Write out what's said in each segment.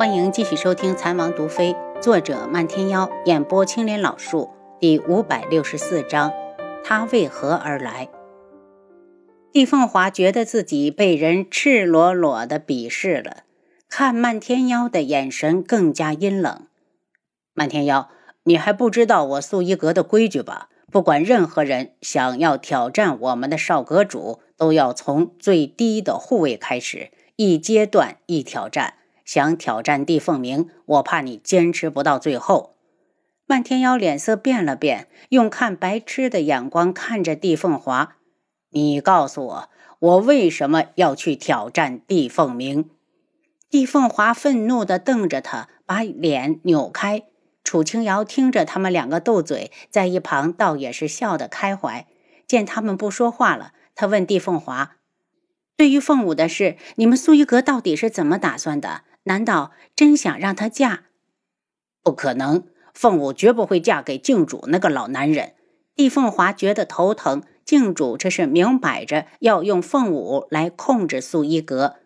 欢迎继续收听《残王毒妃》，作者漫天妖，演播青莲老树，第五百六十四章，他为何而来？帝凤华觉得自己被人赤裸裸的鄙视了，看漫天妖的眼神更加阴冷。漫天妖，你还不知道我素衣阁的规矩吧？不管任何人想要挑战我们的少阁主，都要从最低的护卫开始，一阶段一挑战。想挑战帝凤鸣，我怕你坚持不到最后。漫天妖脸色变了变，用看白痴的眼光看着帝凤华：“你告诉我，我为什么要去挑战帝凤鸣？”帝凤华愤怒地瞪着他，把脸扭开。楚清瑶听着他们两个斗嘴，在一旁倒也是笑得开怀。见他们不说话了，他问帝凤华：“对于凤舞的事，你们苏一阁到底是怎么打算的？”难道真想让她嫁？不可能，凤舞绝不会嫁给靖主那个老男人。帝凤华觉得头疼，靖主这是明摆着要用凤舞来控制素衣阁。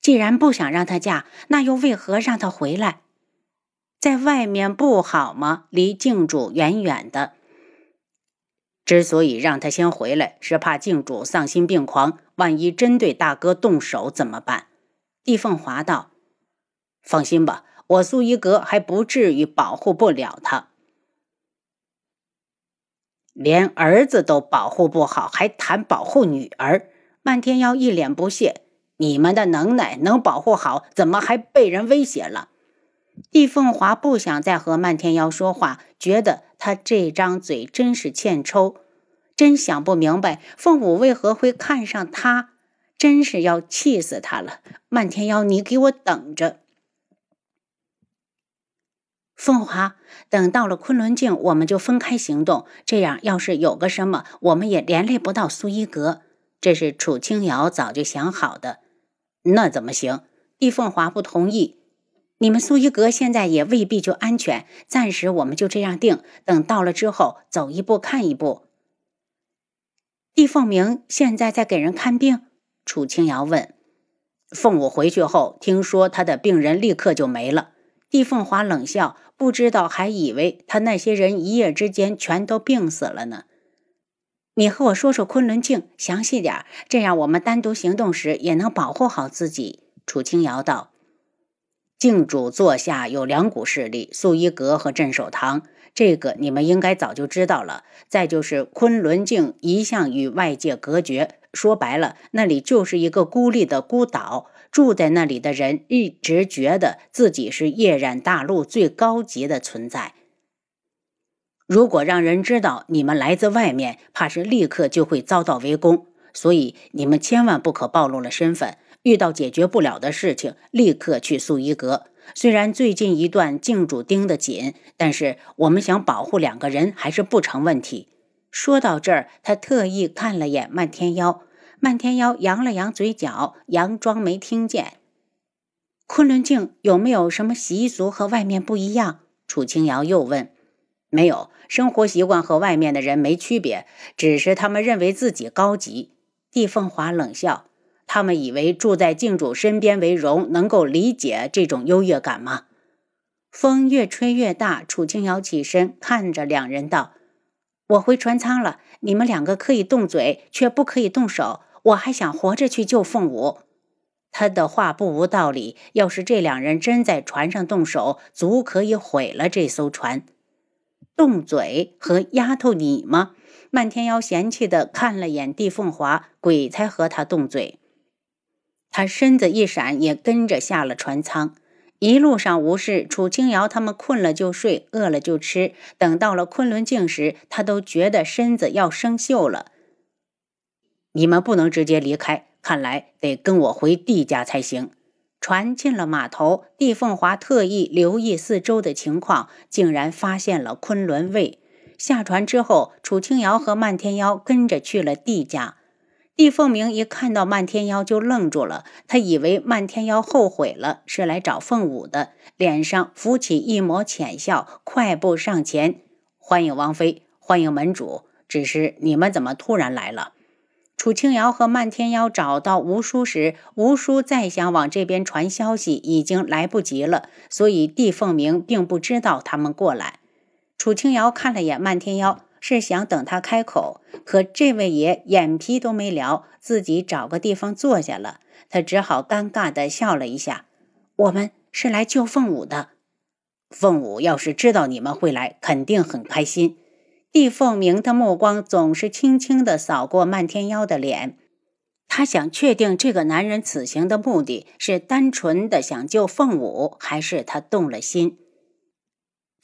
既然不想让她嫁，那又为何让她回来？在外面不好吗？离靖主远远的。之所以让她先回来，是怕靖主丧心病狂，万一真对大哥动手怎么办？帝凤华道。放心吧，我苏一格还不至于保护不了他。连儿子都保护不好，还谈保护女儿？漫天妖一脸不屑：“你们的能耐能保护好，怎么还被人威胁了？”易凤华不想再和漫天妖说话，觉得他这张嘴真是欠抽，真想不明白凤舞为何会看上他，真是要气死他了！漫天妖，你给我等着！凤华，等到了昆仑镜，我们就分开行动。这样，要是有个什么，我们也连累不到苏一阁。这是楚清瑶早就想好的。那怎么行？帝凤华不同意。你们苏一阁现在也未必就安全，暂时我们就这样定。等到了之后，走一步看一步。帝凤鸣现在在给人看病。楚清瑶问。凤舞回去后，听说他的病人立刻就没了。帝凤华冷笑。不知道，还以为他那些人一夜之间全都病死了呢。你和我说说昆仑镜详细点这样我们单独行动时也能保护好自己。楚清瑶道：“镜主座下有两股势力，素衣阁和镇守堂，这个你们应该早就知道了。再就是昆仑镜一向与外界隔绝，说白了，那里就是一个孤立的孤岛。”住在那里的人一直觉得自己是夜染大陆最高级的存在。如果让人知道你们来自外面，怕是立刻就会遭到围攻。所以你们千万不可暴露了身份。遇到解决不了的事情，立刻去素衣阁。虽然最近一段静主盯得紧，但是我们想保护两个人还是不成问题。说到这儿，他特意看了眼漫天妖。漫天妖扬了扬嘴角，佯装没听见。昆仑镜有没有什么习俗和外面不一样？楚清瑶又问。没有，生活习惯和外面的人没区别，只是他们认为自己高级。帝凤华冷笑，他们以为住在镜主身边为荣，能够理解这种优越感吗？风越吹越大，楚清瑶起身看着两人道：“我回船舱了，你们两个可以动嘴，却不可以动手。”我还想活着去救凤舞，他的话不无道理。要是这两人真在船上动手，足可以毁了这艘船。动嘴和丫头你吗？漫天妖嫌弃的看了眼帝凤华，鬼才和他动嘴。他身子一闪，也跟着下了船舱。一路上无事，楚清瑶他们困了就睡，饿了就吃。等到了昆仑镜时，他都觉得身子要生锈了。你们不能直接离开，看来得跟我回帝家才行。船进了码头，帝凤华特意留意四周的情况，竟然发现了昆仑卫。下船之后，楚清瑶和漫天妖跟着去了帝家。帝凤鸣一看到漫天妖就愣住了，他以为漫天妖后悔了，是来找凤舞的，脸上浮起一抹浅笑，快步上前：“欢迎王妃，欢迎门主。只是你们怎么突然来了？”楚清瑶和漫天妖找到吴叔时，吴叔再想往这边传消息已经来不及了，所以帝凤鸣并不知道他们过来。楚清瑶看了眼漫天妖，是想等他开口，可这位爷眼皮都没撩，自己找个地方坐下了。他只好尴尬地笑了一下：“我们是来救凤舞的。凤舞要是知道你们会来，肯定很开心。”帝凤鸣的目光总是轻轻地扫过漫天妖的脸，他想确定这个男人此行的目的是单纯的想救凤舞，还是他动了心。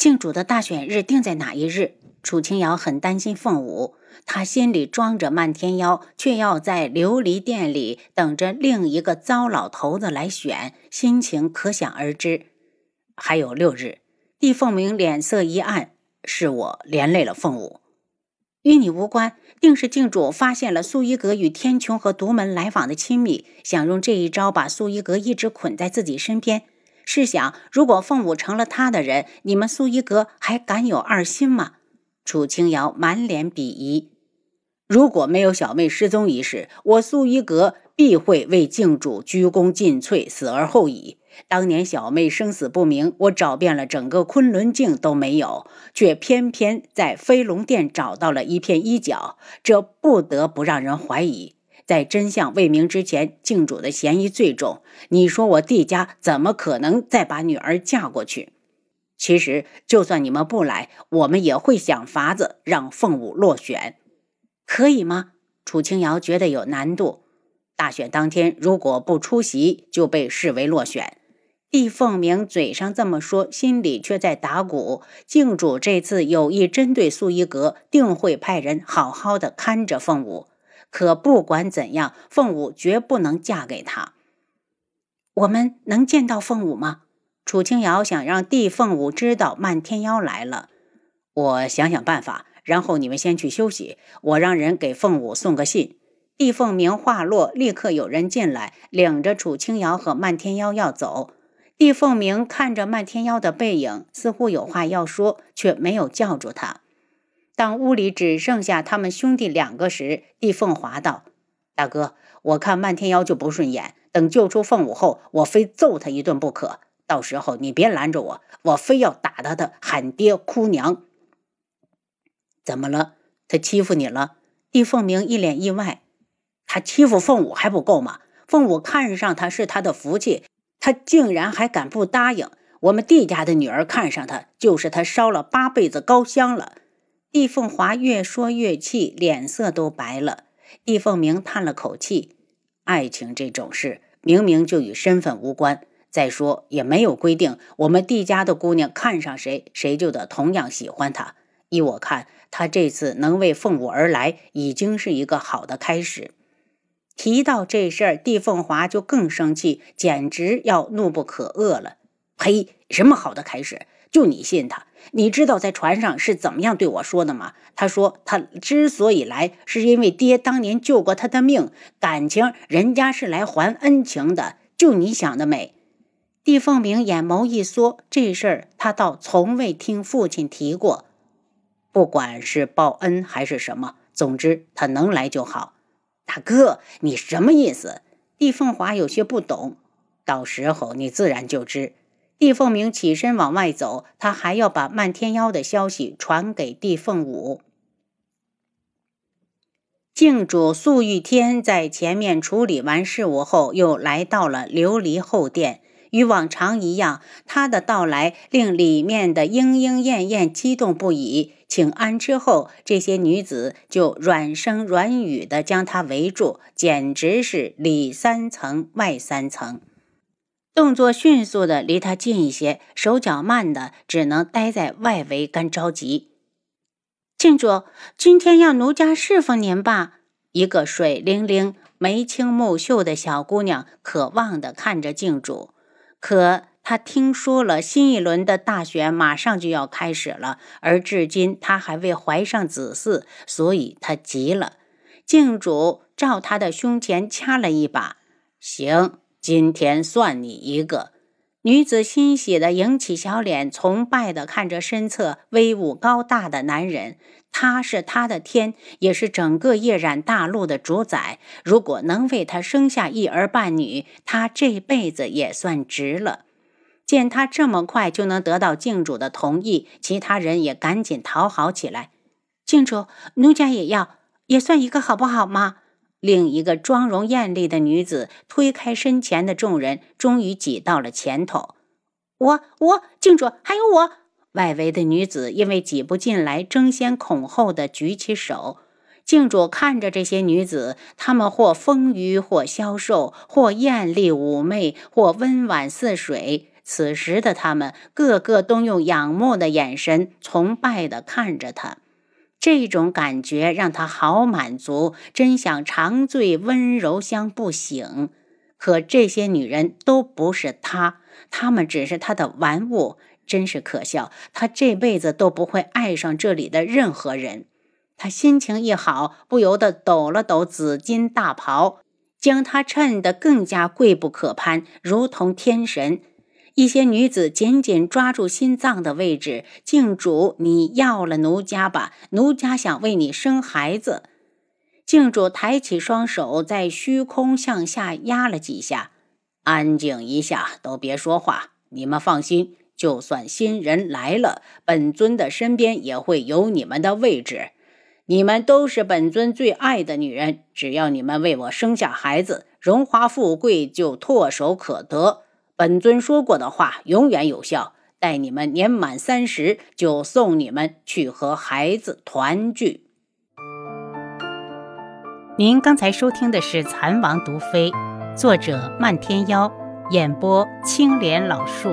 靖主的大选日定在哪一日？楚清瑶很担心凤舞，他心里装着漫天妖，却要在琉璃殿里等着另一个糟老头子来选，心情可想而知。还有六日，帝凤鸣脸色一暗。是我连累了凤舞，与你无关，定是靖主发现了苏一格与天穹和独门来往的亲密，想用这一招把苏一格一直捆在自己身边。试想，如果凤舞成了他的人，你们苏一格还敢有二心吗？楚清瑶满脸鄙夷。如果没有小妹失踪一事，我苏一格必会为靖主鞠躬尽瘁，死而后已。当年小妹生死不明，我找遍了整个昆仑镜都没有，却偏偏在飞龙殿找到了一片衣角，这不得不让人怀疑，在真相未明之前，镜主的嫌疑最重。你说我帝家怎么可能再把女儿嫁过去？其实，就算你们不来，我们也会想法子让凤舞落选，可以吗？楚清瑶觉得有难度。大选当天如果不出席，就被视为落选。帝凤鸣嘴上这么说，心里却在打鼓。靖主这次有意针对素衣阁，定会派人好好的看着凤舞。可不管怎样，凤舞绝不能嫁给他。我们能见到凤舞吗？楚清瑶想让帝凤舞知道漫天妖来了。我想想办法，然后你们先去休息。我让人给凤舞送个信。帝凤鸣话落，立刻有人进来，领着楚清瑶和漫天妖要走。帝凤鸣看着漫天妖的背影，似乎有话要说，却没有叫住他。当屋里只剩下他们兄弟两个时，帝凤华道：“大哥，我看漫天妖就不顺眼，等救出凤舞后，我非揍他一顿不可。到时候你别拦着我，我非要打他的喊爹哭娘。”怎么了？他欺负你了？帝凤鸣一脸意外。他欺负凤舞还不够吗？凤舞看上他是他的福气。他竟然还敢不答应？我们帝家的女儿看上他，就是他烧了八辈子高香了。帝凤华越说越气，脸色都白了。帝凤鸣叹了口气：“爱情这种事，明明就与身份无关。再说，也没有规定我们帝家的姑娘看上谁，谁就得同样喜欢他。依我看，他这次能为凤舞而来，已经是一个好的开始。”提到这事儿，帝凤华就更生气，简直要怒不可遏了。呸！什么好的开始？就你信他？你知道在船上是怎么样对我说的吗？他说他之所以来，是因为爹当年救过他的命，感情人家是来还恩情的。就你想的美。帝凤鸣眼眸一缩，这事儿他倒从未听父亲提过。不管是报恩还是什么，总之他能来就好。大哥，你什么意思？帝凤华有些不懂。到时候你自然就知。帝凤鸣起身往外走，他还要把漫天妖的消息传给帝凤舞。靖主素玉天在前面处理完事务后，又来到了琉璃后殿。与往常一样，他的到来令里面的莺莺燕燕激动不已。请安之后，这些女子就软声软语地将他围住，简直是里三层外三层。动作迅速的离他近一些，手脚慢的只能待在外围干着急。郡主，今天要奴家侍奉您吧？一个水灵灵、眉清目秀的小姑娘渴望的看着靖主，可。她听说了新一轮的大选马上就要开始了，而至今她还未怀上子嗣，所以她急了。靖主照她的胸前掐了一把：“行，今天算你一个。”女子欣喜地迎起小脸，崇拜地看着身侧威武高大的男人。他是他的天，也是整个夜染大陆的主宰。如果能为他生下一儿半女，他这辈子也算值了。见他这么快就能得到靖主的同意，其他人也赶紧讨好起来。靖主，奴家也要，也算一个好不好吗？另一个妆容艳丽的女子推开身前的众人，终于挤到了前头。我我静主，还有我。外围的女子因为挤不进来，争先恐后的举起手。静主看着这些女子，她们或丰腴，或消瘦，或艳丽妩媚，或温婉似水。此时的她们，个个都用仰慕的眼神、崇拜的看着他。这种感觉让他好满足，真想长醉温柔乡不醒。可这些女人都不是他，她们只是他的玩物，真是可笑。他这辈子都不会爱上这里的任何人。他心情一好，不由得抖了抖紫金大袍，将他衬得更加贵不可攀，如同天神。一些女子紧紧抓住心脏的位置，静主，你要了奴家吧？奴家想为你生孩子。静主抬起双手，在虚空向下压了几下，安静一下，都别说话。你们放心，就算新人来了，本尊的身边也会有你们的位置。你们都是本尊最爱的女人，只要你们为我生下孩子，荣华富贵就唾手可得。本尊说过的话永远有效。待你们年满三十，就送你们去和孩子团聚。您刚才收听的是《蚕王毒妃》，作者漫天妖，演播青莲老树。